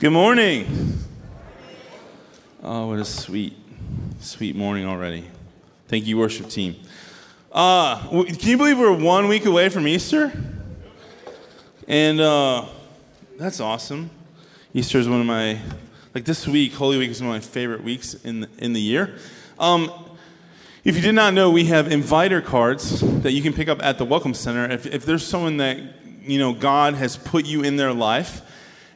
Good morning. Oh, what a sweet, sweet morning already. Thank you, worship team. Uh, can you believe we're one week away from Easter? And uh, that's awesome. Easter is one of my, like this week, Holy Week is one of my favorite weeks in the, in the year. Um, if you did not know, we have inviter cards that you can pick up at the Welcome Center. If, if there's someone that, you know, God has put you in their life,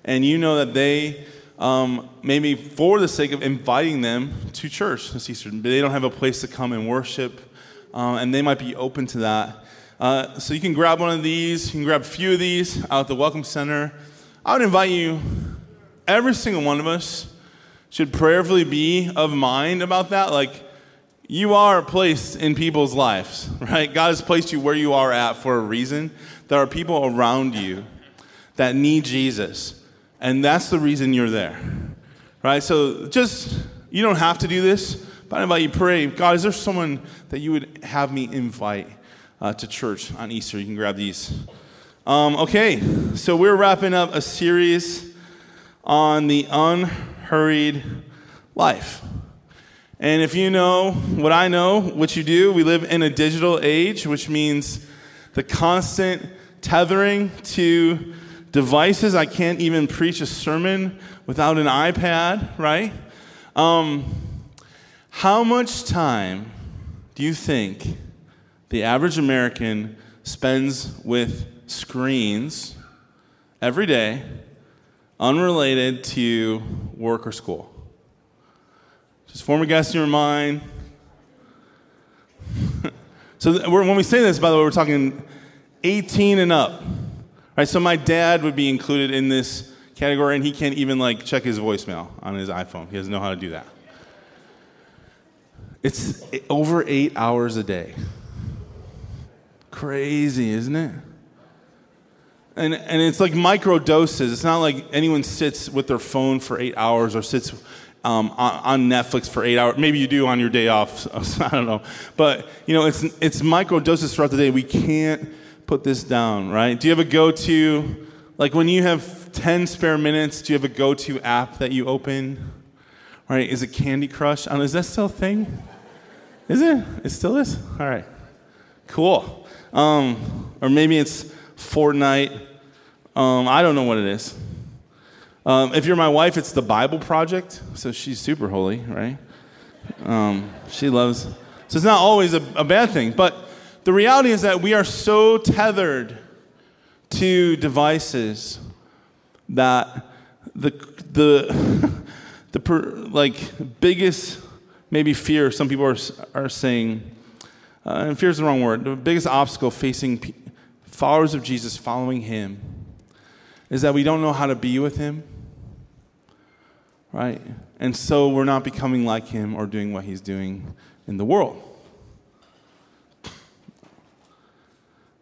and you know that they, um, maybe for the sake of inviting them to church this Easter, they don't have a place to come and worship, um, and they might be open to that. Uh, so you can grab one of these, you can grab a few of these out at the Welcome Center. I would invite you, every single one of us should prayerfully be of mind about that. Like, you are placed in people's lives, right? God has placed you where you are at for a reason. There are people around you that need Jesus, and that's the reason you're there, right? So just, you don't have to do this, but I invite you pray, God, is there someone that you would have me invite uh, to church on Easter? You can grab these. Um, okay, so we're wrapping up a series on the unhurried life. And if you know what I know, what you do, we live in a digital age, which means the constant tethering to devices. I can't even preach a sermon without an iPad, right? Um, how much time do you think the average American spends with screens every day, unrelated to work or school? Just form a guess in your mind. so when we say this, by the way, we're talking 18 and up. Right? So my dad would be included in this category, and he can't even like check his voicemail on his iPhone. He doesn't know how to do that. It's over eight hours a day. Crazy, isn't it? And, and it's like micro doses. It's not like anyone sits with their phone for eight hours or sits um, on, on, Netflix for eight hours. Maybe you do on your day off. I don't know. But, you know, it's, it's micro doses throughout the day. We can't put this down, right? Do you have a go to, like when you have 10 spare minutes, do you have a go to app that you open? Right? Is it Candy Crush? Is that still a thing? Is it? It still is? All right. Cool. Um, or maybe it's Fortnite. Um, I don't know what it is. Um, if you're my wife, it's the Bible Project. So she's super holy, right? Um, she loves. So it's not always a, a bad thing. But the reality is that we are so tethered to devices that the, the, the per, like biggest maybe fear some people are, are saying, uh, and fear is the wrong word, the biggest obstacle facing pe- followers of Jesus following him is that we don't know how to be with him, right? And so we're not becoming like him or doing what he's doing in the world.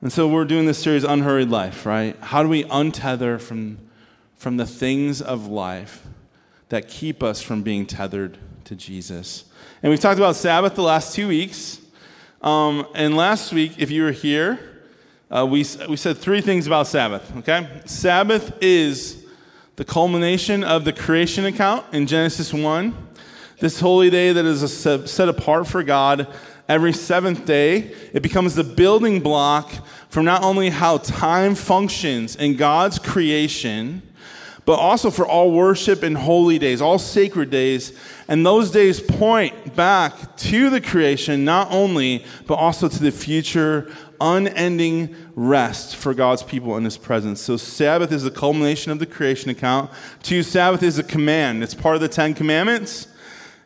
And so we're doing this series, Unhurried Life, right? How do we untether from, from the things of life that keep us from being tethered to Jesus? And we've talked about Sabbath the last two weeks. Um, and last week, if you were here, uh, we, we said three things about Sabbath, okay? Sabbath is the culmination of the creation account in Genesis 1. This holy day that is set apart for God every seventh day, it becomes the building block for not only how time functions in God's creation, but also for all worship and holy days, all sacred days. And those days point back to the creation, not only, but also to the future, unending rest for God's people in His presence. So, Sabbath is the culmination of the creation account. Two, Sabbath is a command, it's part of the Ten Commandments.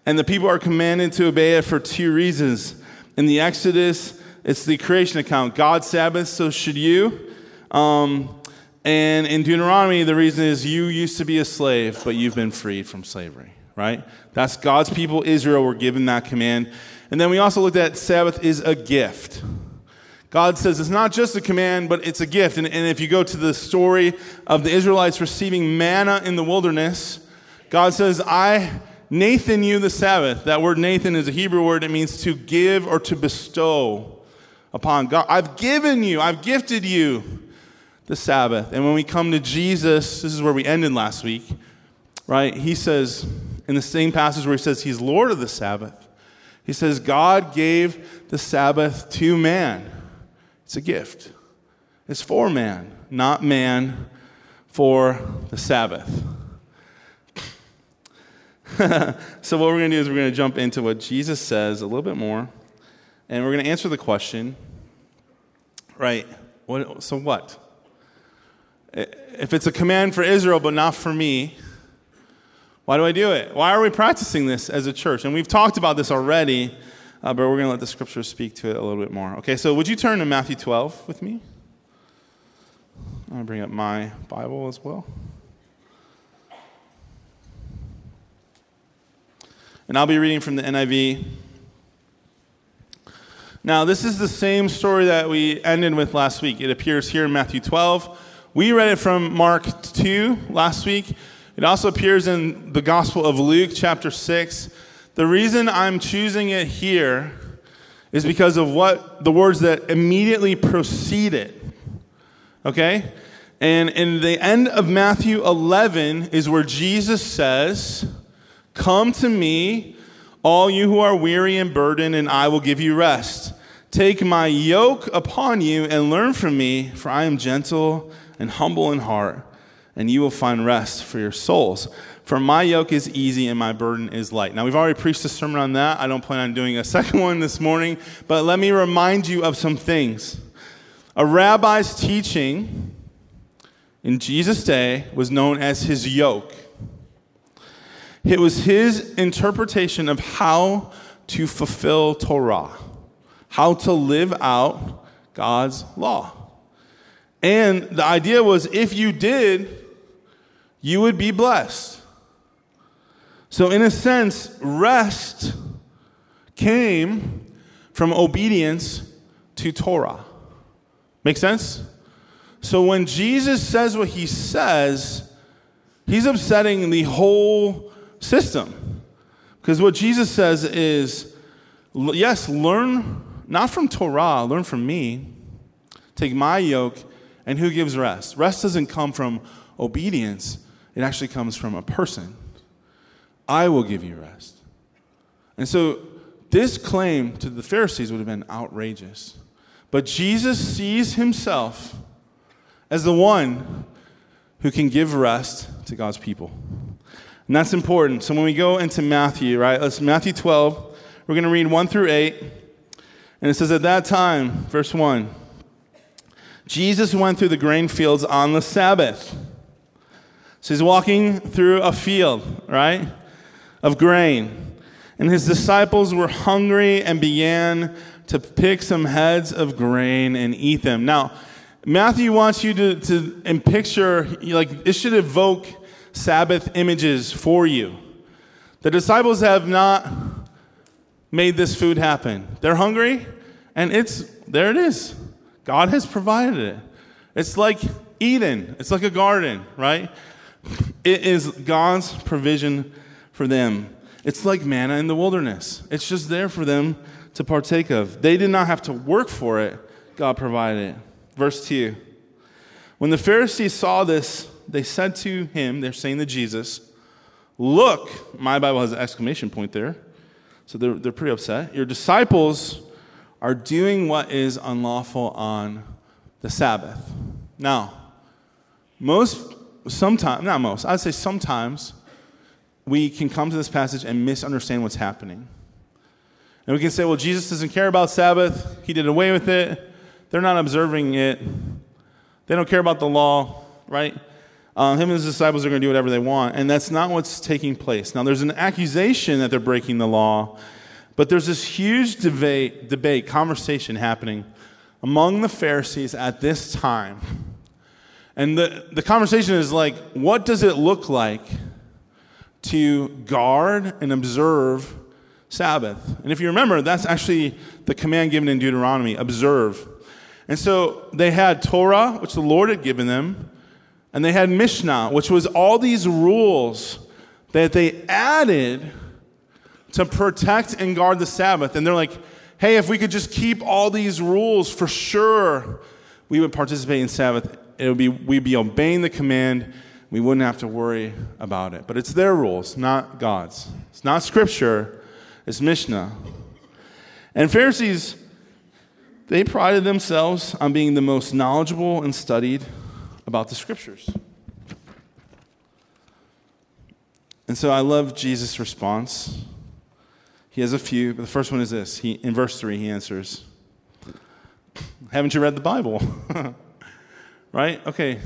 And the people are commanded to obey it for two reasons. In the Exodus, it's the creation account. God Sabbath, so should you. Um, and in Deuteronomy, the reason is you used to be a slave, but you've been freed from slavery, right? That's God's people, Israel, were given that command. And then we also looked at Sabbath is a gift. God says it's not just a command, but it's a gift. And, and if you go to the story of the Israelites receiving manna in the wilderness, God says, I natan you the Sabbath. That word natan is a Hebrew word. It means to give or to bestow upon God. I've given you, I've gifted you the Sabbath. And when we come to Jesus, this is where we ended last week. right? He says, in the same passage where he says he's Lord of the Sabbath, he says, God gave the Sabbath to man. It's a gift, it's for man, not man for the Sabbath. so, what we're going to do is we're going to jump into what Jesus says a little bit more, and we're going to answer the question right, what, so what? If it's a command for Israel but not for me, why do I do it? Why are we practicing this as a church? And we've talked about this already, uh, but we're going to let the scriptures speak to it a little bit more. Okay, so would you turn to Matthew 12 with me? I'm going to bring up my Bible as well. And I'll be reading from the NIV. Now, this is the same story that we ended with last week. It appears here in Matthew 12. We read it from Mark 2 last week. It also appears in the Gospel of Luke, chapter 6. The reason I'm choosing it here is because of what the words that immediately precede it. Okay? And in the end of Matthew 11 is where Jesus says, Come to me, all you who are weary and burdened, and I will give you rest. Take my yoke upon you and learn from me, for I am gentle and humble in heart and you will find rest for your souls. For my yoke is easy and my burden is light. Now, we've already preached a sermon on that. I don't plan on doing a second one this morning, but let me remind you of some things. A rabbi's teaching in Jesus' day was known as his yoke. It was his interpretation of how to fulfill Torah, how to live out God's law. And the idea was if you did, you would be blessed. So, in a sense, rest came from obedience to Torah. Make sense? So, when Jesus says what he says, he's upsetting the whole system. Because what Jesus says is, yes, learn not from Torah, learn from me. Take my yoke, and who gives rest? Rest doesn't come from obedience, it actually comes from a person. I will give you rest. And so this claim to the Pharisees would have been outrageous. But Jesus sees himself as the one who can give rest to God's people. And that's important. So when we go into Matthew, right, let's Matthew 12, we're going to read 1 through 8. And it says, At that time, verse 1, Jesus went through the grain fields on the Sabbath. So he's walking through a field, right, of grain. And his disciples were hungry and began to pick some heads of grain and eat them. Now, Matthew wants you to, to and picture, like, this should evoke Sabbath images for you. The disciples have not made this food happen. They're hungry, and it's, there it is. God has provided it. It's like Eden, it's like a garden, right? It is God's provision for them. It's like manna in the wilderness, it's just there for them to partake of. They did not have to work for it, God provided it. Verse 2 When the Pharisees saw this, they said to him, they're saying to Jesus, Look, my Bible has an exclamation point there. So they're, they're pretty upset. Your disciples are doing what is unlawful on the Sabbath. Now, most sometimes, not most, I'd say sometimes, we can come to this passage and misunderstand what's happening. And we can say, well, Jesus doesn't care about Sabbath, he did away with it, they're not observing it, they don't care about the law, right? Uh, him and his disciples are going to do whatever they want. And that's not what's taking place. Now, there's an accusation that they're breaking the law, but there's this huge debate, debate conversation happening among the Pharisees at this time and the, the conversation is like, what does it look like to guard and observe Sabbath? And if you remember, that's actually the command given in Deuteronomy observe. And so they had Torah, which the Lord had given them, and they had Mishnah, which was all these rules that they added to protect and guard the Sabbath. And they're like, hey, if we could just keep all these rules for sure, we would participate in Sabbath it would be we'd be obeying the command, we wouldn't have to worry about it. But it's their rules, not God's. It's not scripture, it's Mishnah. And Pharisees, they prided themselves on being the most knowledgeable and studied about the scriptures. And so I love Jesus' response. He has a few, but the first one is this. He, in verse 3, he answers, Haven't you read the Bible? right? Okay.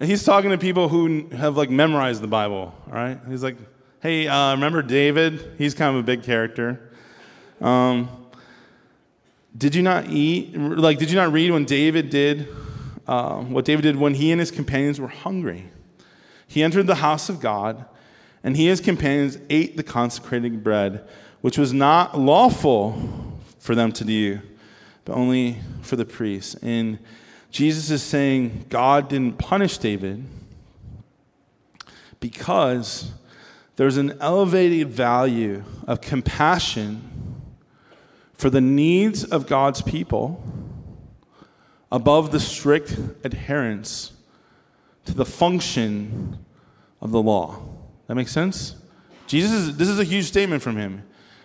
And he's talking to people who have like memorized the Bible, right? He's like, hey, uh, remember David? He's kind of a big character. Um, did you not eat, like, did you not read when David did uh, what David did when he and his companions were hungry? He entered the house of God, and he and his companions ate the consecrated bread, which was not lawful for them to do, but only for the priests. And Jesus is saying God didn't punish David because there's an elevated value of compassion for the needs of God's people above the strict adherence to the function of the law. That makes sense? Jesus is, this is a huge statement from him.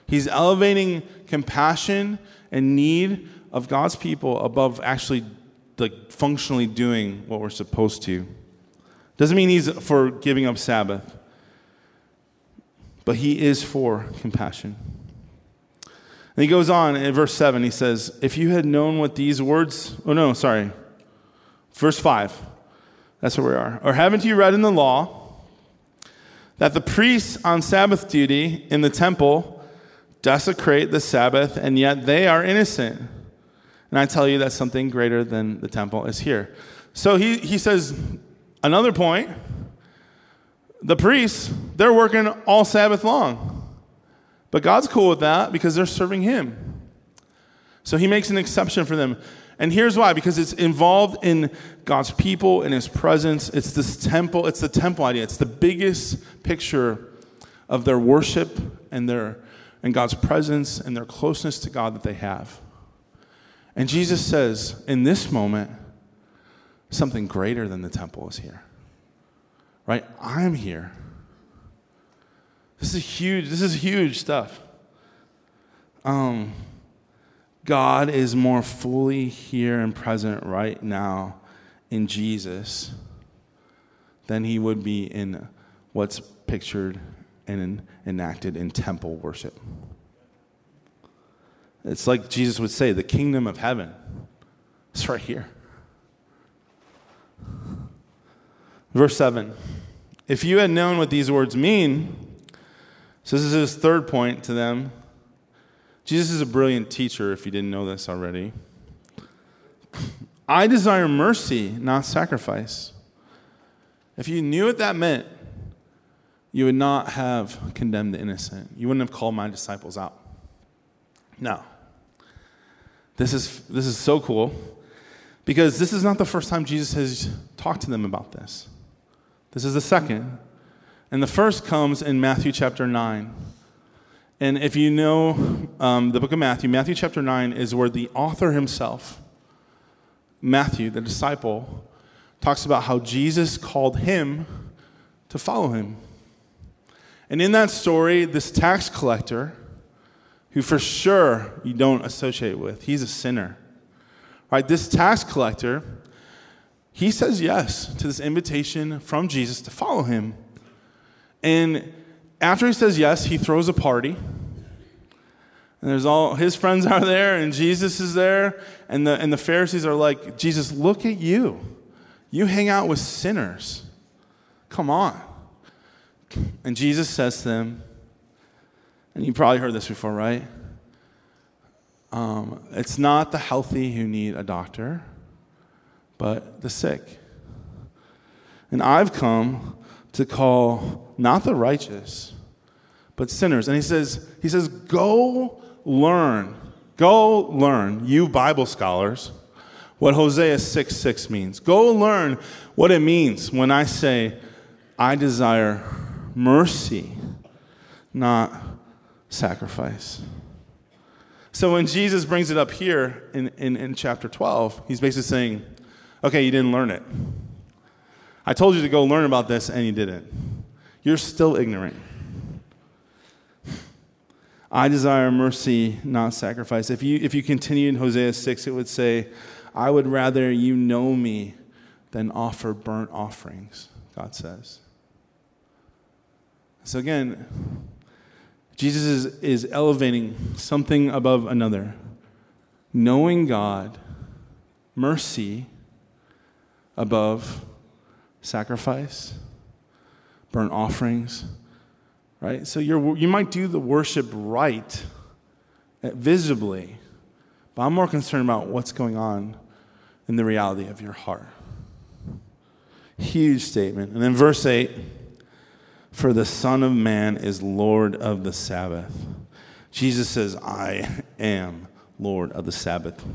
He's elevating compassion and need of God's people above actually like functionally doing what we're supposed to. Doesn't mean he's for giving up Sabbath, but he is for compassion. He goes on in verse 7, he says, If you had known what these words, oh no, sorry, verse 5, that's where we are. Or haven't you read in the law that the priests on Sabbath duty in the temple desecrate the Sabbath, and yet they are innocent? And I tell you that something greater than the temple is here. So he, he says, another point the priests, they're working all Sabbath long. But God's cool with that because they're serving Him. So He makes an exception for them. And here's why because it's involved in God's people, in His presence. It's this temple, it's the temple idea. It's the biggest picture of their worship and, their, and God's presence and their closeness to God that they have. And Jesus says, in this moment, something greater than the temple is here. Right? I'm here. This is huge. This is huge stuff. Um, God is more fully here and present right now in Jesus than he would be in what's pictured and enacted in temple worship. It's like Jesus would say, the kingdom of heaven. is right here. Verse 7 If you had known what these words mean, so this is his third point to them. Jesus is a brilliant teacher, if you didn't know this already. I desire mercy, not sacrifice. If you knew what that meant, you would not have condemned the innocent. You wouldn't have called my disciples out. Now, This is, this is so cool because this is not the first time Jesus has talked to them about this. This is the second. And the first comes in Matthew chapter 9. And if you know um, the book of Matthew, Matthew chapter 9 is where the author himself, Matthew, the disciple, talks about how Jesus called him to follow him. And in that story, this tax collector, who for sure you don't associate with. He's a sinner. Right? This tax collector, he says yes to this invitation from Jesus to follow him. And after he says yes, he throws a party. And there's all his friends are there, and Jesus is there, and the, and the Pharisees are like, Jesus, look at you. You hang out with sinners. Come on. And Jesus says to them, and you probably heard this before, right? Um, it's not the healthy who need a doctor, but the sick. And I've come to call not the righteous, but sinners. And he says, he says, go learn, go learn, you Bible scholars, what Hosea 6 6 means. Go learn what it means when I say, I desire mercy, not sacrifice. So when Jesus brings it up here in, in, in chapter 12, he's basically saying, okay, you didn't learn it. I told you to go learn about this and you didn't. You're still ignorant. I desire mercy, not sacrifice. If you, if you continue in Hosea 6, it would say, I would rather you know me than offer burnt offerings, God says. So again, Jesus is, is elevating something above another. Knowing God, mercy above sacrifice, burnt offerings, right? So you you might do the worship right, uh, visibly, but I'm more concerned about what's going on in the reality of your heart. Huge statement. And then verse 8 For the Son of Man is Lord of the Sabbath. Jesus says, I am Lord of the Sabbath.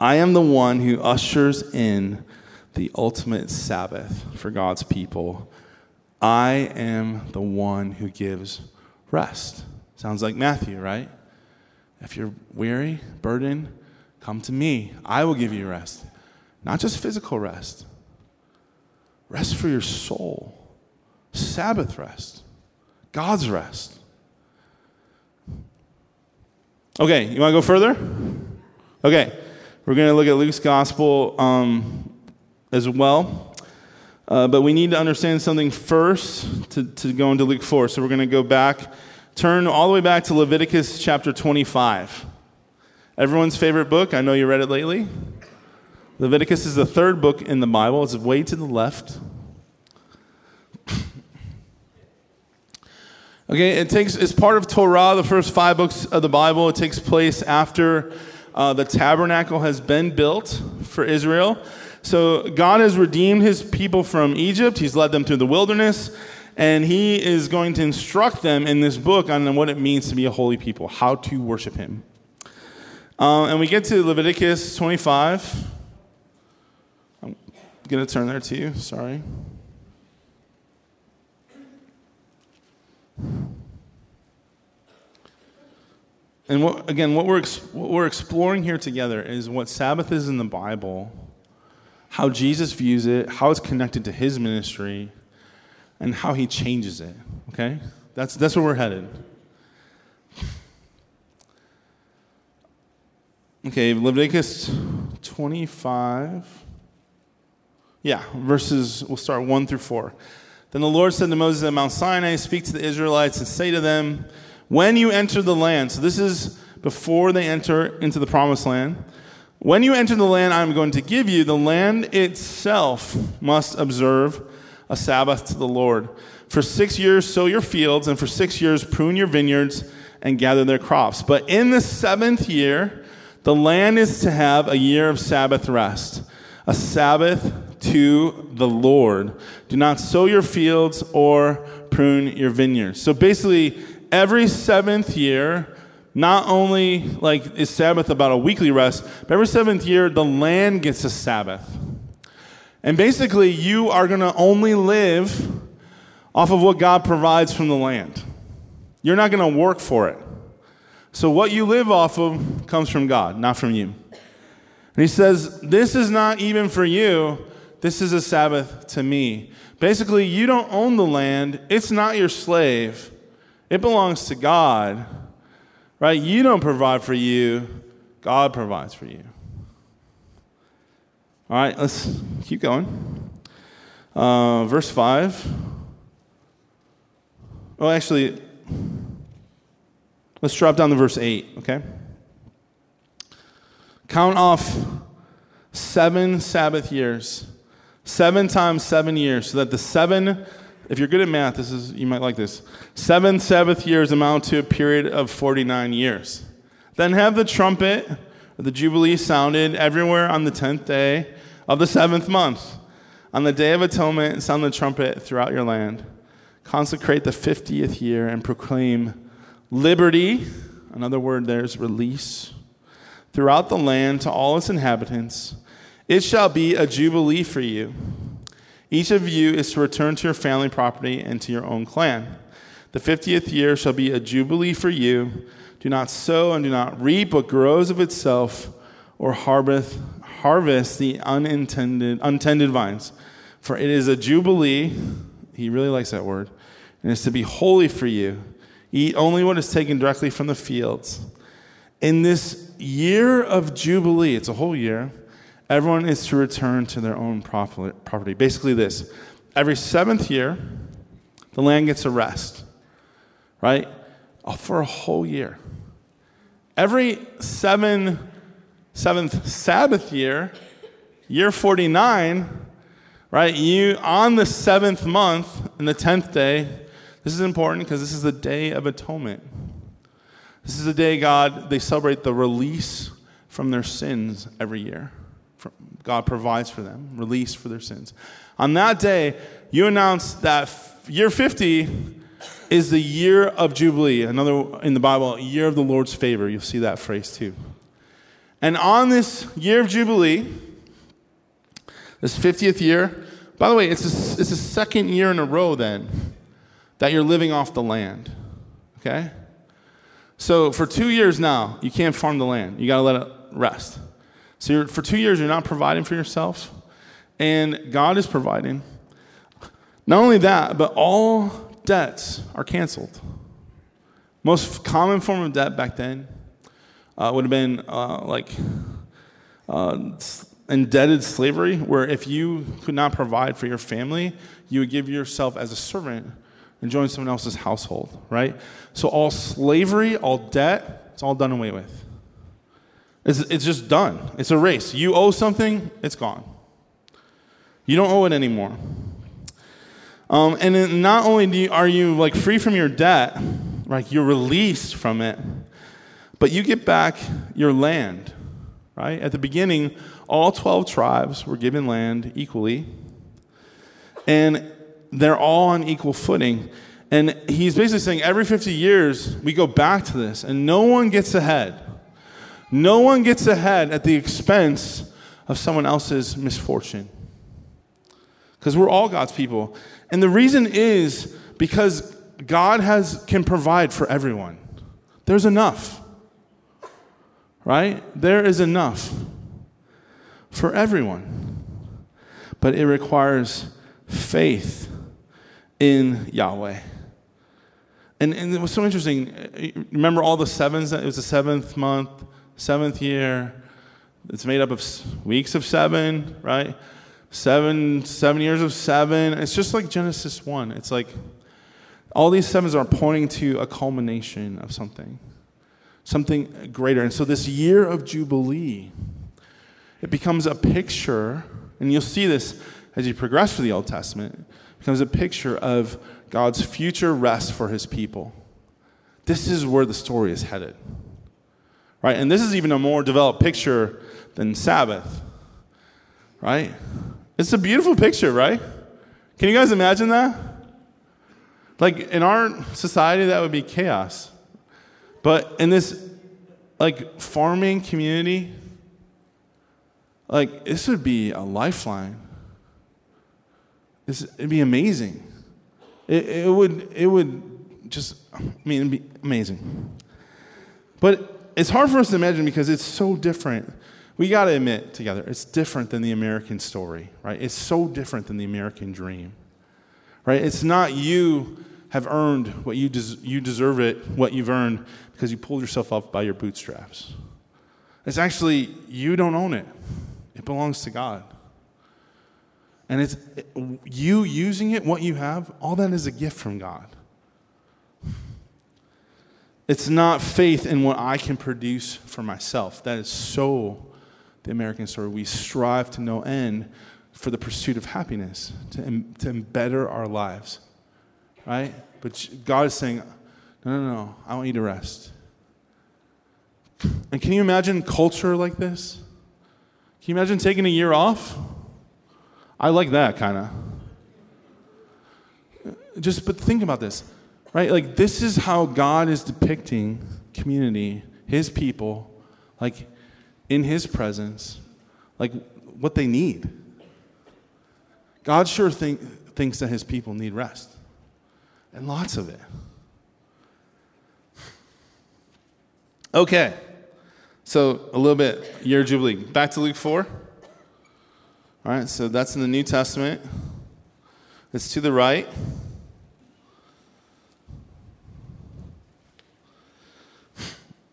I am the one who ushers in the ultimate Sabbath for God's people. I am the one who gives rest. Sounds like Matthew, right? If you're weary, burdened, come to me. I will give you rest. Not just physical rest, rest for your soul, Sabbath rest, God's rest. Okay, you want to go further? Okay, we're going to look at Luke's gospel um, as well. Uh, but we need to understand something first to, to go into Luke 4. So we're going to go back, turn all the way back to Leviticus chapter 25. Everyone's favorite book. I know you read it lately. Leviticus is the third book in the Bible, it's way to the left. Okay, it takes it's part of Torah, the first five books of the Bible. It takes place after uh, the tabernacle has been built for Israel. So God has redeemed his people from Egypt, he's led them through the wilderness, and he is going to instruct them in this book on what it means to be a holy people, how to worship him. Uh, and we get to Leviticus 25. I'm going to turn there to you, sorry. And what, again, what we're, what we're exploring here together is what Sabbath is in the Bible how Jesus views it, how it's connected to his ministry, and how he changes it. Okay? That's, that's where we're headed. Okay, Leviticus 25. Yeah, verses, we'll start 1 through 4. Then the Lord said to Moses at Mount Sinai, Speak to the Israelites and say to them, When you enter the land, so this is before they enter into the promised land. When you enter the land I'm going to give you, the land itself must observe a Sabbath to the Lord. For six years, sow your fields, and for six years, prune your vineyards and gather their crops. But in the seventh year, the land is to have a year of Sabbath rest, a Sabbath to the Lord. Do not sow your fields or prune your vineyards. So basically, every seventh year, not only like is Sabbath about a weekly rest, but every seventh year the land gets a Sabbath. And basically, you are going to only live off of what God provides from the land. You're not going to work for it. So, what you live off of comes from God, not from you. And he says, This is not even for you, this is a Sabbath to me. Basically, you don't own the land, it's not your slave, it belongs to God. Right? You don't provide for you, God provides for you. All right, let's keep going. Uh, verse 5. Oh, actually, let's drop down to verse 8, okay? Count off seven Sabbath years, seven times seven years, so that the seven if you're good at math, this is you might like this. Seven Sabbath years amount to a period of 49 years. Then have the trumpet, the jubilee sounded everywhere on the tenth day of the seventh month. On the day of atonement, sound the trumpet throughout your land. Consecrate the 50th year and proclaim liberty. Another word there is release. Throughout the land to all its inhabitants. It shall be a jubilee for you each of you is to return to your family property and to your own clan. The fiftieth year shall be a jubilee for you. Do not sow and do not reap what grows of itself, or harvest, harvest the unintended, untended vines. For it is a jubilee. He really likes that word. And it's to be holy for you. Eat only what is taken directly from the fields. In this year of jubilee, it's a whole year, everyone is to return to their own property. Basically, this every seventh year, the land gets a rest, right? Oh, for a whole year. Every seven, seventh Sabbath year, year 49, right? You, on the seventh month and the tenth day, this is important because this is the day of atonement. This is the day God, they celebrate the release from their sins every year. God provides for them, release for their sins. On that day, you announce that year 50 is the year of Jubilee. Another in the Bible, year of the Lord's favor. You'll see that phrase too. And on this year of Jubilee, this 50th year, by the way, it's a, it's the second year in a row then that you're living off the land. Okay? So for two years now, you can't farm the land. You got to let it rest. So for two years, you're not providing for yourself, and God is providing. Not only that, but all debts are canceled. Most common form of debt back then uh, would have been uh, like uh, indebted slavery, where if you could not provide for your family, you would give yourself as a servant and join someone else's household, right? So all slavery, all debt, it's all done away with. It's, it's just done. It's a race. You owe something, it's gone. You don't owe it anymore. Um, and not only you, are you like free from your debt, like you're released from it, but you get back your land, right? At the beginning, all 12 tribes were given land equally, and they're all on equal footing. And he's basically saying every 50 years, we go back to this, and no one gets ahead. No one gets ahead at the expense of someone else's misfortune. Because we're all God's people. And the reason is because God has, can provide for everyone. There's enough. Right? There is enough for everyone. But it requires faith in Yahweh. And, and it was so interesting. Remember all the sevens? It was the seventh month, seventh year. It's made up of weeks of seven, right? Seven, seven years of seven. It's just like Genesis 1. It's like all these sevens are pointing to a culmination of something, something greater. And so this year of Jubilee, it becomes a picture, and you'll see this as you progress through the Old Testament, becomes a picture of God's future rest for his people. This is where the story is headed. Right? And this is even a more developed picture than Sabbath. Right? It's a beautiful picture, right? Can you guys imagine that? Like in our society, that would be chaos. But in this like farming community, like this would be a lifeline. This, it'd be amazing. It, it would it would just I mean it'd be amazing. But it's hard for us to imagine because it's so different we got to admit together, it's different than the American story, right? It's so different than the American dream, right? It's not you have earned what you, des- you deserve it, what you've earned, because you pulled yourself up by your bootstraps. It's actually, you don't own it, it belongs to God. And it's you using it, what you have, all that is a gift from God. It's not faith in what I can produce for myself. That is so the American story. We strive to no end for the pursuit of happiness, to, to better our lives, right? But God is saying, no, no, no, I want you to rest. And can you imagine culture like this? Can you imagine taking a year off? I like that kind of. Just, but think about this, right? Like, this is how God is depicting community, His people. Like, in His presence, like what they need. God sure think, thinks that His people need rest, and lots of it. Okay, so a little bit year jubilee. Back to Luke 4. All right, so that's in the New Testament. It's to the right.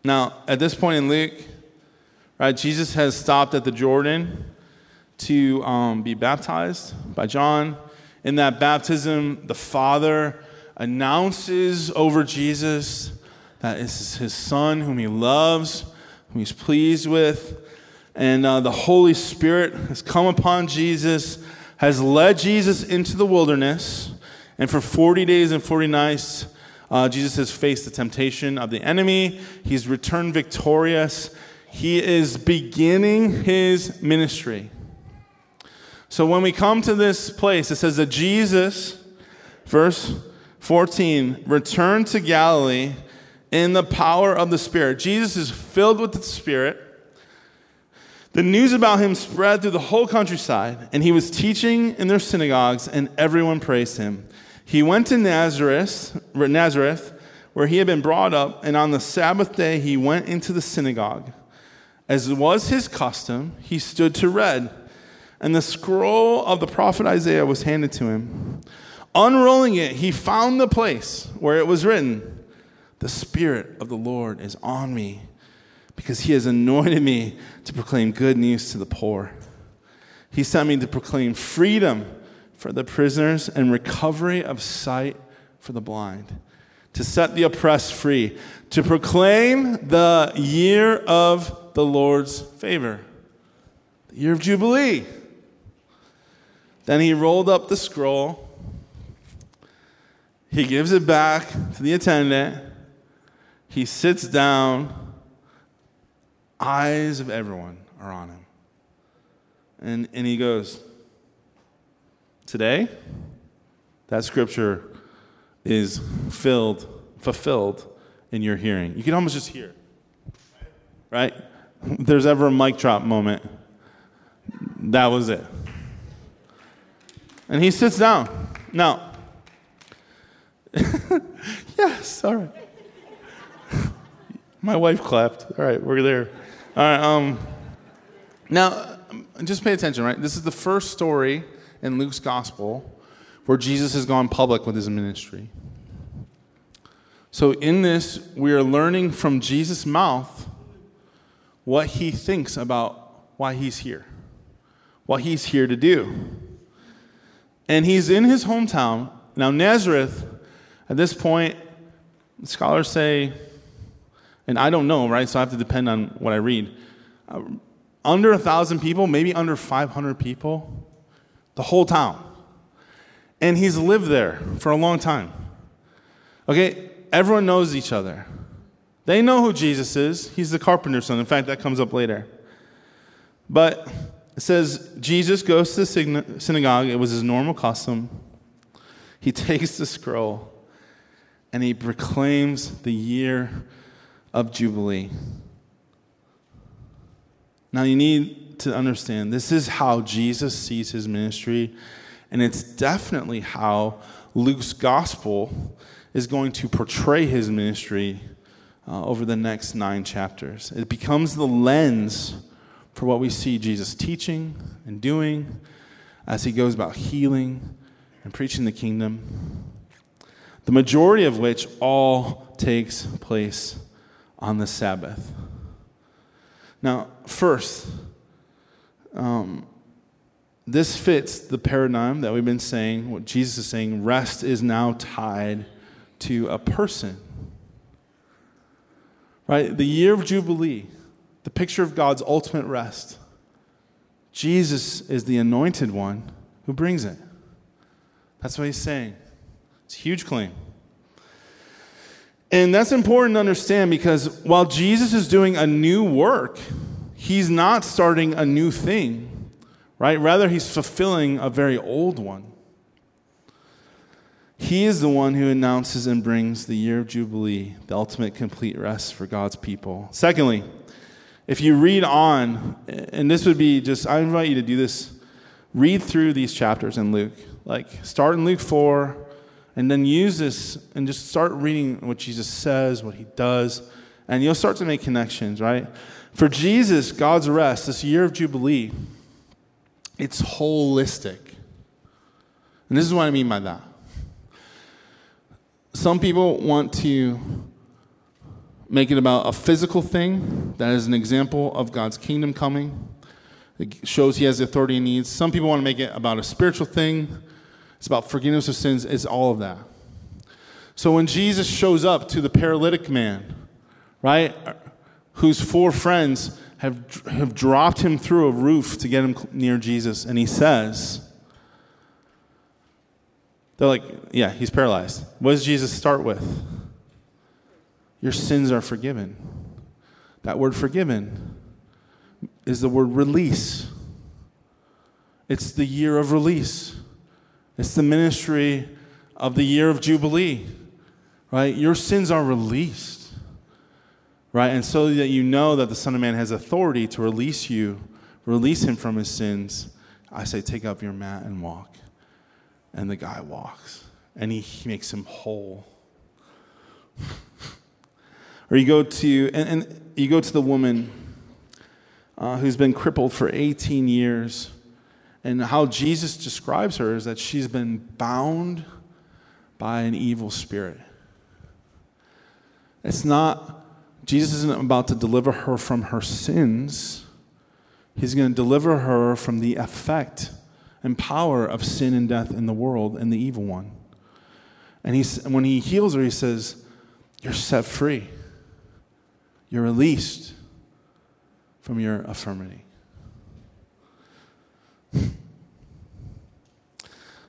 Now, at this point in Luke, right, Jesus has stopped at the Jordan to um, be baptized by John. In that baptism, the Father announces over Jesus that this is his Son whom he loves, whom he's pleased with. And uh, the Holy Spirit has come upon Jesus, has led Jesus into the wilderness. And for 40 days and 40 nights, uh, Jesus has faced the temptation of the enemy. He's returned victorious. He is beginning his ministry. So when we come to this place, it says that Jesus, verse 14, returned to Galilee in the power of the Spirit. Jesus is filled with the Spirit. The news about him spread through the whole countryside, and he was teaching in their synagogues, and everyone praised him. He went to Nazareth, Nazareth, where he had been brought up, and on the Sabbath day he went into the synagogue. As was his custom, he stood to read, and the scroll of the prophet Isaiah was handed to him. Unrolling it, he found the place where it was written, The Spirit of the Lord is on me, because he has anointed me to proclaim good news to the poor. He sent me to proclaim freedom for the prisoners and recovery of sight for the blind, to set the oppressed free, to proclaim the year of the Lord's favor, the year of Jubilee. Then he rolled up the scroll. He gives it back to the attendant. He sits down. Eyes of everyone are on him. And, and he goes, Today, that scripture is filled, fulfilled in your hearing. You can almost just hear right? there's ever a mic drop moment, that was it. And he sits down. Now, yes, all right. My wife clapped. All right, we're there. All right. Um, now, just pay attention, right? This is the first story in Luke's gospel where Jesus has gone public with his ministry. So, in this, we are learning from Jesus' mouth what he thinks about why he's here, what he's here to do. And he's in his hometown. Now, Nazareth, at this point, scholars say, and I don't know, right? So I have to depend on what I read. Uh, under a thousand people, maybe under 500 people the whole town. And he's lived there for a long time. Okay, everyone knows each other. They know who Jesus is. He's the carpenter's son. In fact, that comes up later. But it says Jesus goes to the synagogue. It was his normal custom. He takes the scroll and he proclaims the year of Jubilee. Now, you need to understand this is how Jesus sees his ministry, and it's definitely how Luke's gospel is going to portray his ministry uh, over the next nine chapters. It becomes the lens for what we see Jesus teaching and doing as he goes about healing and preaching the kingdom, the majority of which all takes place on the Sabbath. Now, first, um, this fits the paradigm that we've been saying, what Jesus is saying rest is now tied to a person. Right? The year of Jubilee, the picture of God's ultimate rest. Jesus is the anointed one who brings it. That's what he's saying. It's a huge claim. And that's important to understand because while Jesus is doing a new work, he's not starting a new thing, right? Rather, he's fulfilling a very old one. He is the one who announces and brings the year of Jubilee, the ultimate complete rest for God's people. Secondly, if you read on, and this would be just, I invite you to do this, read through these chapters in Luke. Like, start in Luke 4, and then use this and just start reading what Jesus says, what he does, and you'll start to make connections, right? For Jesus, God's rest, this year of Jubilee, it's holistic. And this is what I mean by that. Some people want to make it about a physical thing that is an example of God's kingdom coming. It shows he has the authority he needs. Some people want to make it about a spiritual thing. It's about forgiveness of sins. It's all of that. So when Jesus shows up to the paralytic man, right, whose four friends have, have dropped him through a roof to get him near Jesus, and he says, they're like, yeah, he's paralyzed. What does Jesus start with? Your sins are forgiven. That word forgiven is the word release. It's the year of release. It's the ministry of the year of Jubilee, right? Your sins are released, right? And so that you know that the Son of Man has authority to release you, release him from his sins, I say, take up your mat and walk. And the guy walks, and he, he makes him whole. or you go to, and, and you go to the woman uh, who's been crippled for 18 years. And how Jesus describes her is that she's been bound by an evil spirit. It's not, Jesus isn't about to deliver her from her sins. He's going to deliver her from the effect and power of sin and death in the world and the evil one. And he's, when he heals her, he says, You're set free. You're released from your affirmity.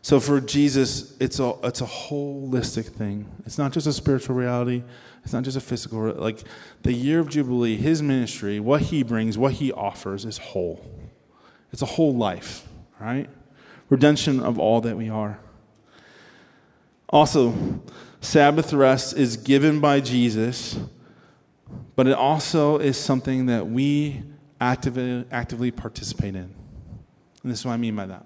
So for Jesus, it's a, it's a holistic thing. It's not just a spiritual reality. It's not just a physical. Like the year of Jubilee, his ministry, what he brings, what he offers is whole. It's a whole life, right? Redemption of all that we are. Also, Sabbath rest is given by Jesus, but it also is something that we actively, actively participate in. And this is what I mean by that.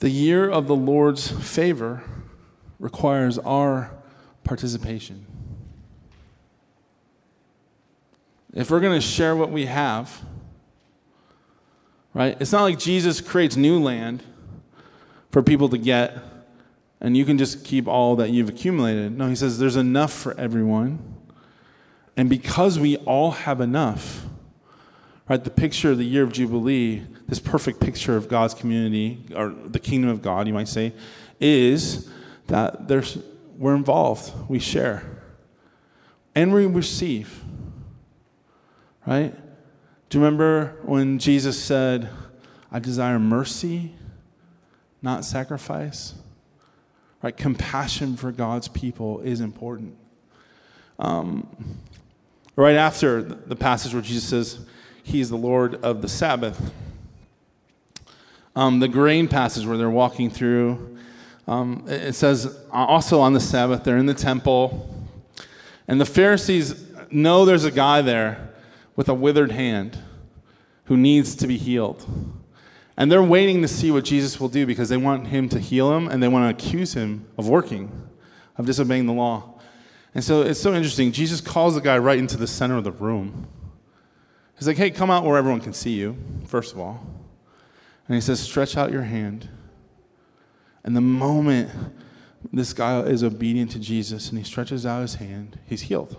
The year of the Lord's favor requires our participation. If we're going to share what we have, right? It's not like Jesus creates new land for people to get and you can just keep all that you've accumulated. No, he says there's enough for everyone. And because we all have enough, right, the picture of the year of Jubilee, this perfect picture of God's community, or the kingdom of God, you might say, is that there's, we're involved, we share, and we receive, right? Do you remember when Jesus said, I desire mercy, not sacrifice? Right? Compassion for God's people is important. Um, Right after the passage where Jesus says, He is the Lord of the Sabbath, um, the grain passage where they're walking through, um, it says, also on the Sabbath, they're in the temple, and the Pharisees know there's a guy there with a withered hand who needs to be healed. And they're waiting to see what Jesus will do because they want him to heal him and they want to accuse him of working, of disobeying the law. And so it's so interesting. Jesus calls the guy right into the center of the room. He's like, hey, come out where everyone can see you, first of all. And he says, stretch out your hand. And the moment this guy is obedient to Jesus and he stretches out his hand, he's healed.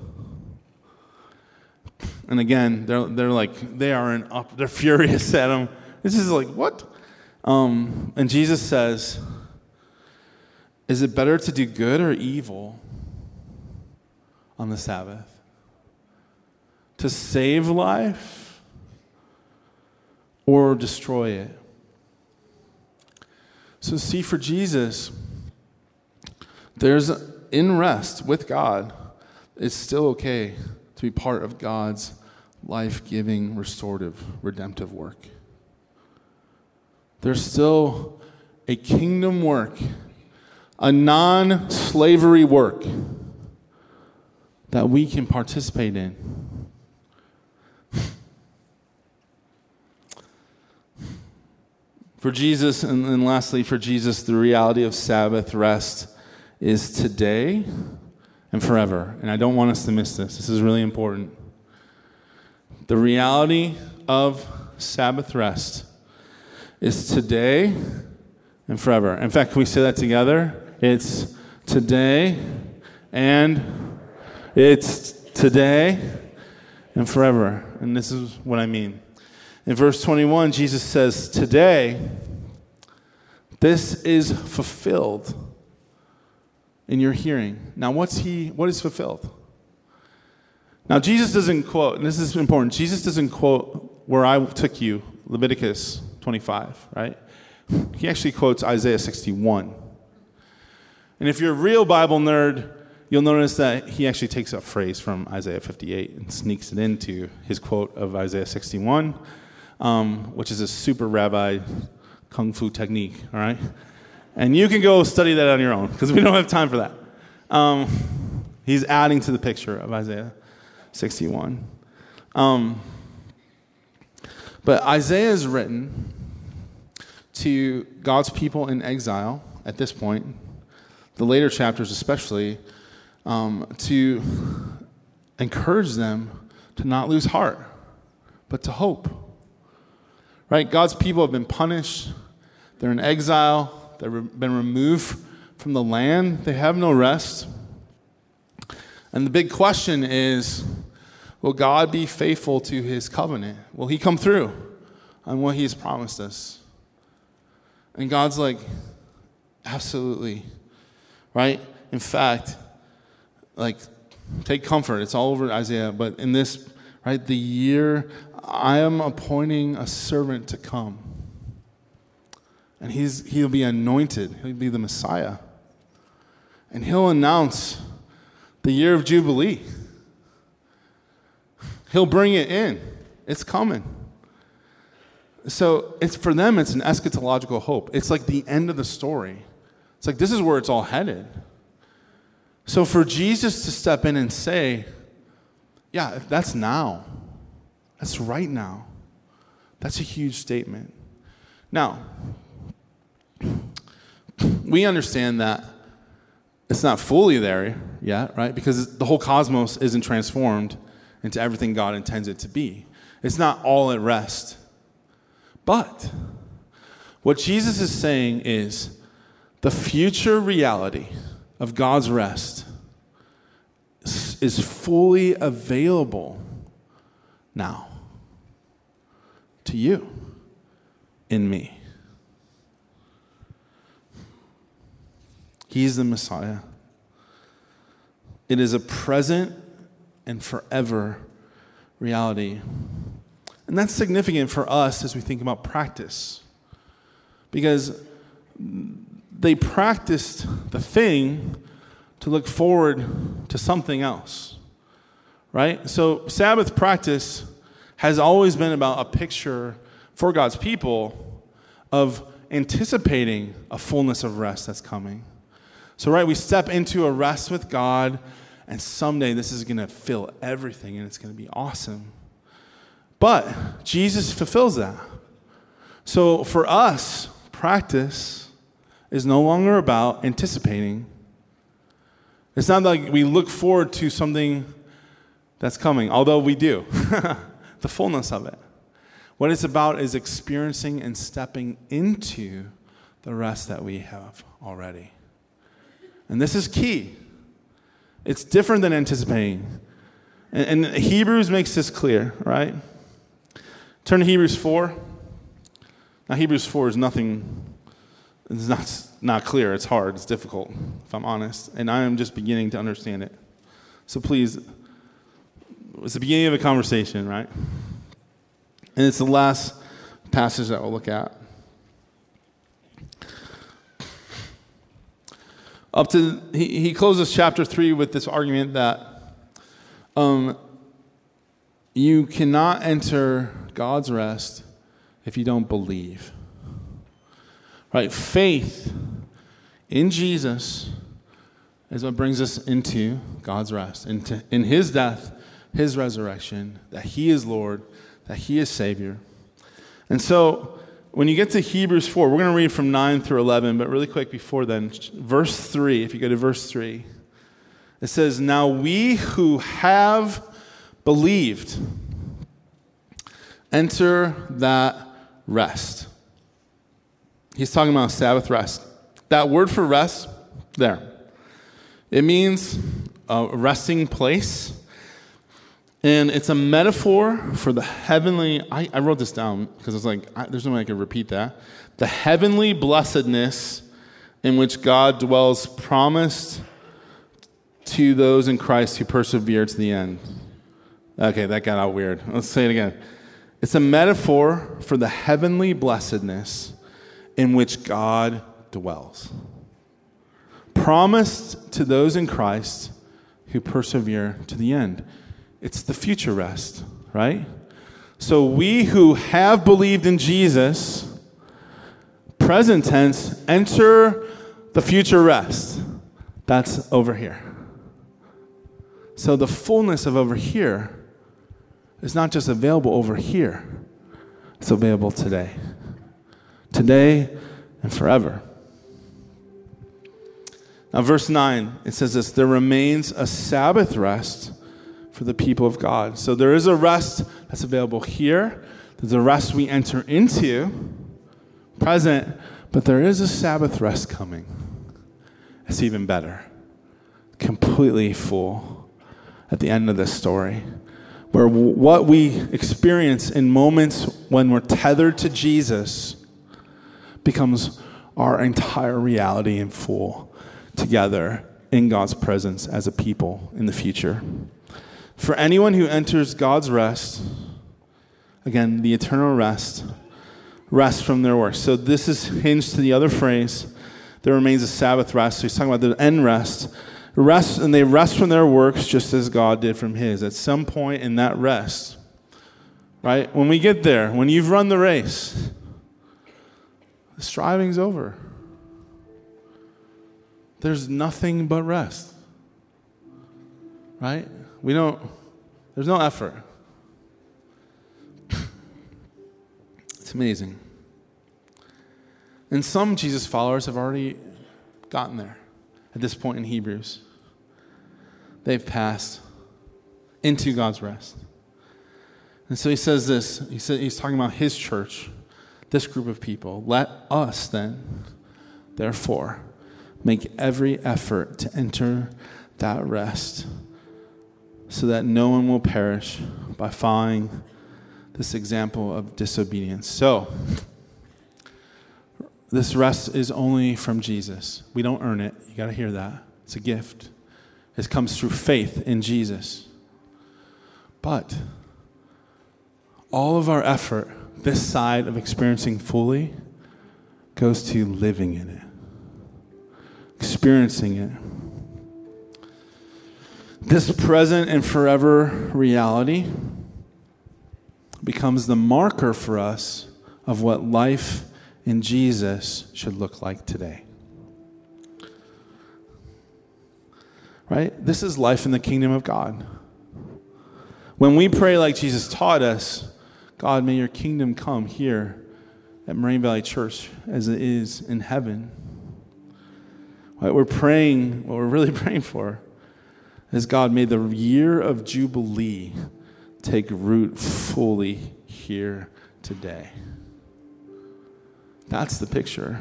And again, they're, they're like, they are in up, they're furious at him. This is like, what? Um, and Jesus says, Is it better to do good or evil on the Sabbath? To save life or destroy it? So, see, for Jesus, there's in rest with God, it's still okay to be part of God's life giving, restorative, redemptive work. There's still a kingdom work, a non slavery work that we can participate in. For Jesus, and then lastly, for Jesus, the reality of Sabbath rest is today and forever. And I don't want us to miss this. This is really important. The reality of Sabbath rest is today and forever. In fact, can we say that together? It's today and it's today and forever. And this is what I mean. In verse 21, Jesus says, Today, this is fulfilled in your hearing. Now, what's he, what is fulfilled? Now, Jesus doesn't quote, and this is important, Jesus doesn't quote where I took you, Leviticus 25, right? He actually quotes Isaiah 61. And if you're a real Bible nerd, you'll notice that he actually takes a phrase from Isaiah 58 and sneaks it into his quote of Isaiah 61, um, which is a super rabbi kung fu technique, all right? And you can go study that on your own because we don't have time for that. Um, he's adding to the picture of Isaiah 61. Um, but Isaiah is written to God's people in exile at this point, the later chapters especially, um, to encourage them to not lose heart, but to hope. Right? God's people have been punished, they're in exile, they've been removed from the land, they have no rest. And the big question is will God be faithful to his covenant? Will he come through on what he's promised us? And God's like, absolutely. Right? In fact, like, take comfort. It's all over Isaiah. But in this, right, the year, I am appointing a servant to come. And he's, he'll be anointed, he'll be the Messiah. And he'll announce the year of Jubilee. He'll bring it in. It's coming. So it's for them, it's an eschatological hope. It's like the end of the story. It's like this is where it's all headed. So for Jesus to step in and say, yeah, that's now. That's right now. That's a huge statement. Now, we understand that it's not fully there yet, right? Because the whole cosmos isn't transformed into everything God intends it to be. It's not all at rest. But what Jesus is saying is the future reality of God's rest is fully available now to you in me. He's the Messiah. It is a present and forever reality. And that's significant for us as we think about practice. Because they practiced the thing to look forward to something else. Right? So, Sabbath practice has always been about a picture for God's people of anticipating a fullness of rest that's coming. So, right, we step into a rest with God, and someday this is going to fill everything and it's going to be awesome. But Jesus fulfills that. So, for us, practice is no longer about anticipating. It's not like we look forward to something that's coming, although we do, the fullness of it. What it's about is experiencing and stepping into the rest that we have already. And this is key. It's different than anticipating. And, and Hebrews makes this clear, right? Turn to Hebrews 4. Now, Hebrews 4 is nothing, it's not, not clear. It's hard. It's difficult, if I'm honest. And I am just beginning to understand it. So please, it's the beginning of a conversation, right? And it's the last passage that we'll look at. Up to, he, he closes chapter 3 with this argument that um, you cannot enter God's rest if you don't believe. Right? Faith in Jesus is what brings us into God's rest, into in his death, his resurrection, that he is Lord, that he is Savior. And so when you get to Hebrews 4, we're going to read from 9 through 11, but really quick before then, verse 3, if you go to verse 3, it says, Now we who have believed enter that rest. he's talking about Sabbath rest. That word for rest, there, it means a resting place. And it's a metaphor for the heavenly. I, I wrote this down because it's like, I, there's no way I could repeat that. The heavenly blessedness in which God dwells, promised to those in Christ who persevere to the end. Okay, that got out weird. Let's say it again. It's a metaphor for the heavenly blessedness in which God dwells. Promised to those in Christ who persevere to the end. It's the future rest, right? So we who have believed in Jesus, present tense, enter the future rest. That's over here. So the fullness of over here is not just available over here, it's available today. Today and forever. Now, verse 9, it says this there remains a Sabbath rest for the people of God. So there is a rest that's available here, there's a rest we enter into, present, but there is a Sabbath rest coming. It's even better. Completely full at the end of this story. Where what we experience in moments when we're tethered to Jesus becomes our entire reality in full together in God's presence as a people in the future. For anyone who enters God's rest, again, the eternal rest, rest from their works. So this is hinged to the other phrase there remains a Sabbath rest. So he's talking about the end rest. Rest, and they rest from their works just as God did from his. At some point in that rest, right? When we get there, when you've run the race, the striving's over. There's nothing but rest. Right? We don't, there's no effort. It's amazing. And some Jesus followers have already gotten there at this point in Hebrews. They've passed into God's rest. And so he says this he said, he's talking about his church, this group of people. Let us then, therefore, make every effort to enter that rest so that no one will perish by following this example of disobedience. So, this rest is only from Jesus. We don't earn it. You got to hear that. It's a gift. It comes through faith in Jesus. But all of our effort, this side of experiencing fully, goes to living in it, experiencing it. This present and forever reality becomes the marker for us of what life in Jesus should look like today. Right? This is life in the kingdom of God. When we pray like Jesus taught us, God, may your kingdom come here at Marine Valley Church as it is in heaven. What we're praying, what we're really praying for, is God, may the year of Jubilee take root fully here today. That's the picture.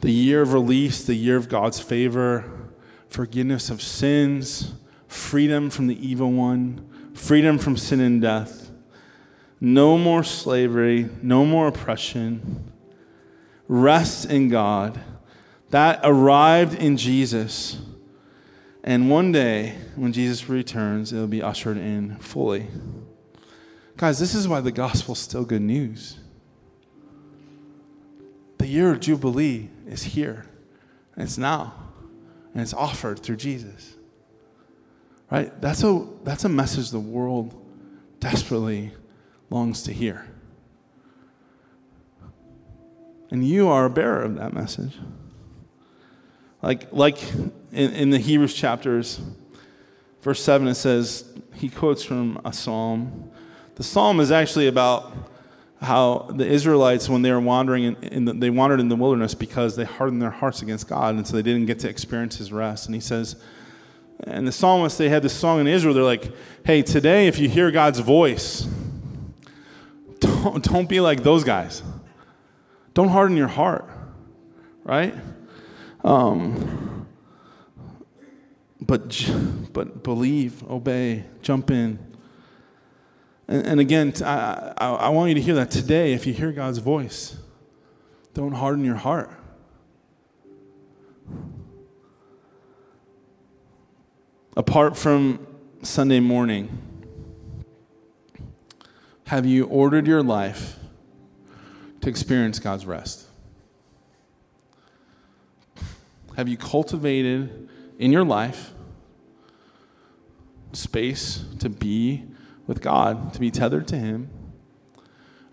The year of release, the year of God's favor, forgiveness of sins, freedom from the evil one, freedom from sin and death, no more slavery, no more oppression, rest in God. That arrived in Jesus. And one day, when Jesus returns, it'll be ushered in fully. Guys, this is why the gospel's still good news. The year of Jubilee is here, and it's now, and it's offered through Jesus. Right? That's a, that's a message the world desperately longs to hear. And you are a bearer of that message. Like, like in, in the Hebrews chapters, verse 7, it says, he quotes from a psalm. The psalm is actually about how the Israelites, when they were wandering, in, in the, they wandered in the wilderness because they hardened their hearts against God, and so they didn't get to experience His rest. And He says, and the psalmist, they had this song in Israel. They're like, "Hey, today, if you hear God's voice, don't don't be like those guys. Don't harden your heart. right? Um, but, but believe, obey, jump in. And, and again, I, I, I want you to hear that today. If you hear God's voice, don't harden your heart. Apart from Sunday morning, have you ordered your life to experience God's rest? Have you cultivated in your life space to be with God, to be tethered to Him?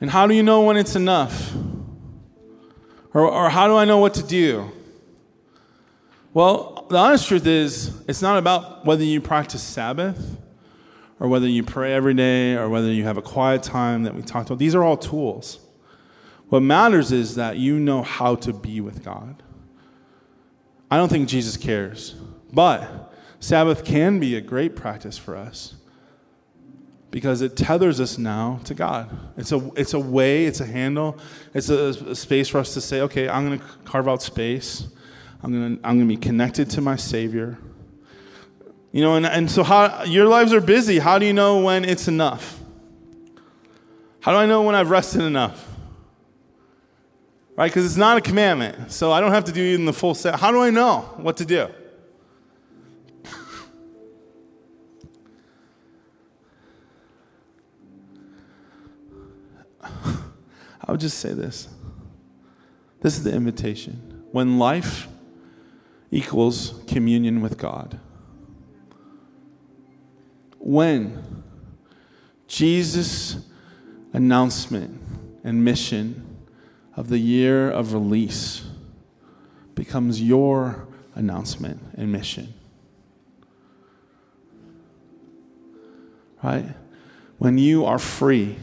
And how do you know when it's enough? Or, or how do I know what to do? Well, the honest truth is, it's not about whether you practice Sabbath or whether you pray every day or whether you have a quiet time that we talked about. These are all tools. What matters is that you know how to be with God. I don't think Jesus cares, but Sabbath can be a great practice for us because it tethers us now to God. It's a, it's a way, it's a handle, it's a, a space for us to say, okay, I'm going to carve out space. I'm going to I'm going to be connected to my Savior. You know, and, and so how your lives are busy. How do you know when it's enough? How do I know when I've rested enough? Right? Because it's not a commandment. So I don't have to do even the full set. How do I know what to do? I would just say this. This is the invitation. When life equals communion with God, when Jesus' announcement and mission of the year of release becomes your announcement and mission. Right? When you are free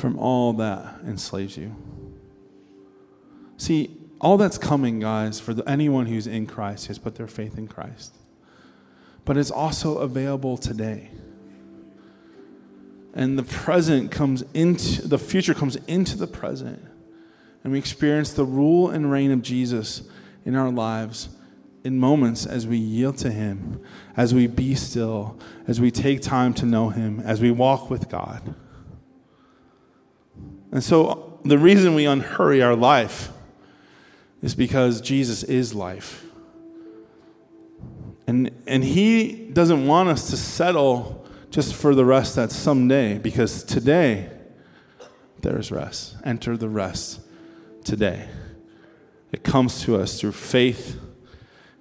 from all that enslaves you. See, all that's coming, guys, for the, anyone who's in Christ, has put their faith in Christ. But it's also available today. And the present comes into, the future comes into the present. And we experience the rule and reign of Jesus in our lives in moments as we yield to Him, as we be still, as we take time to know Him, as we walk with God. And so the reason we unhurry our life is because Jesus is life. And, and He doesn't want us to settle just for the rest that's someday, because today there is rest. Enter the rest today. It comes to us through faith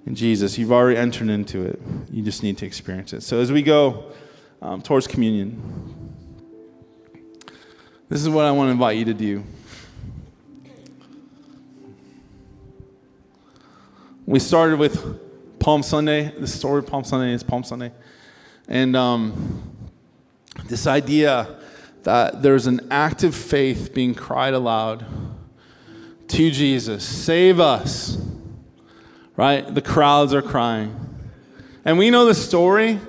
in Jesus. You've already entered into it, you just need to experience it. So as we go um, towards communion, this is what I want to invite you to do. We started with Palm Sunday. The story of Palm Sunday is Palm Sunday. And um, this idea that there's an active faith being cried aloud to Jesus save us, right? The crowds are crying. And we know the story.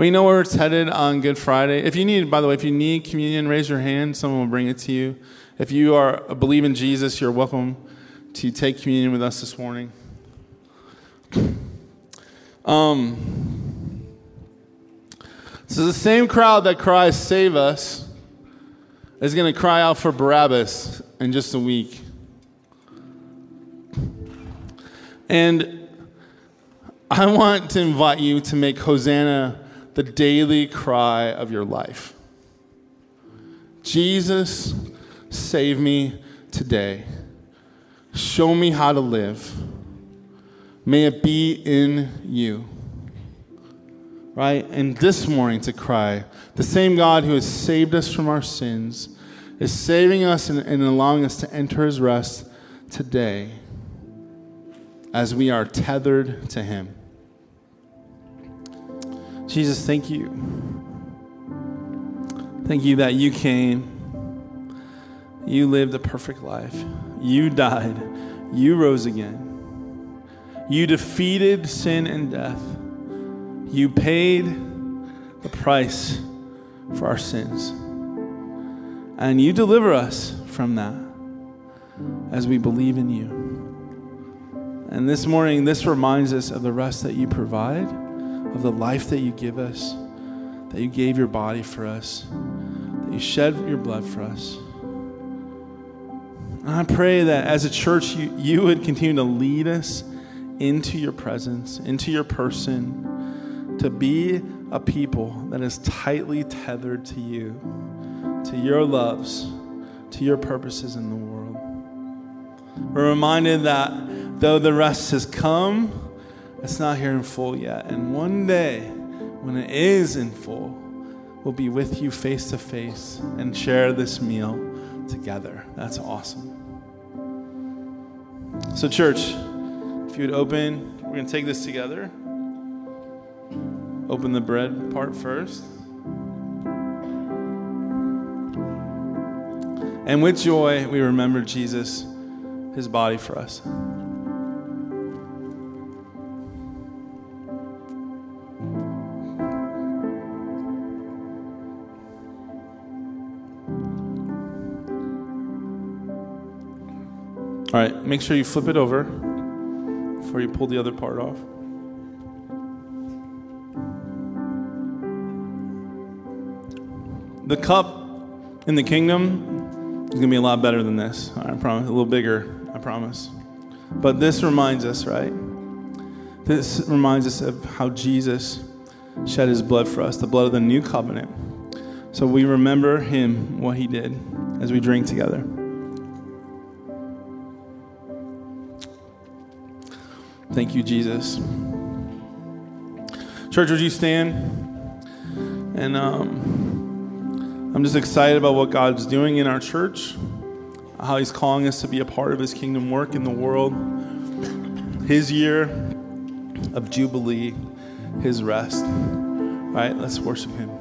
We know where it's headed on Good Friday. If you need, by the way, if you need communion, raise your hand. Someone will bring it to you. If you are believe in Jesus, you're welcome to take communion with us this morning. Um, so the same crowd that cries, "Save us," is going to cry out for Barabbas in just a week. And I want to invite you to make Hosanna the daily cry of your life. Jesus, save me today. Show me how to live. May it be in you. Right? And this morning to cry, the same God who has saved us from our sins is saving us and, and allowing us to enter his rest today as we are tethered to him. Jesus, thank you. Thank you that you came. You lived a perfect life. You died. You rose again. You defeated sin and death. You paid the price for our sins. And you deliver us from that as we believe in you. And this morning, this reminds us of the rest that you provide, of the life that you give us, that you gave your body for us, that you shed your blood for us. And I pray that as a church, you, you would continue to lead us into your presence, into your person, to be a people that is tightly tethered to you, to your loves, to your purposes in the world. We're reminded that though the rest has come, it's not here in full yet. And one day, when it is in full, we'll be with you face to face and share this meal together. That's awesome. So, church, if you would open, we're going to take this together. Open the bread part first. And with joy, we remember Jesus, his body for us. All right, make sure you flip it over before you pull the other part off. The cup in the kingdom is going to be a lot better than this. I promise. A little bigger, I promise. But this reminds us, right? This reminds us of how Jesus shed his blood for us, the blood of the new covenant. So we remember him, what he did, as we drink together. Thank you, Jesus. Church, would you stand? And um, I'm just excited about what God's doing in our church, how He's calling us to be a part of His kingdom work in the world, His year of Jubilee, His rest. All right, let's worship Him.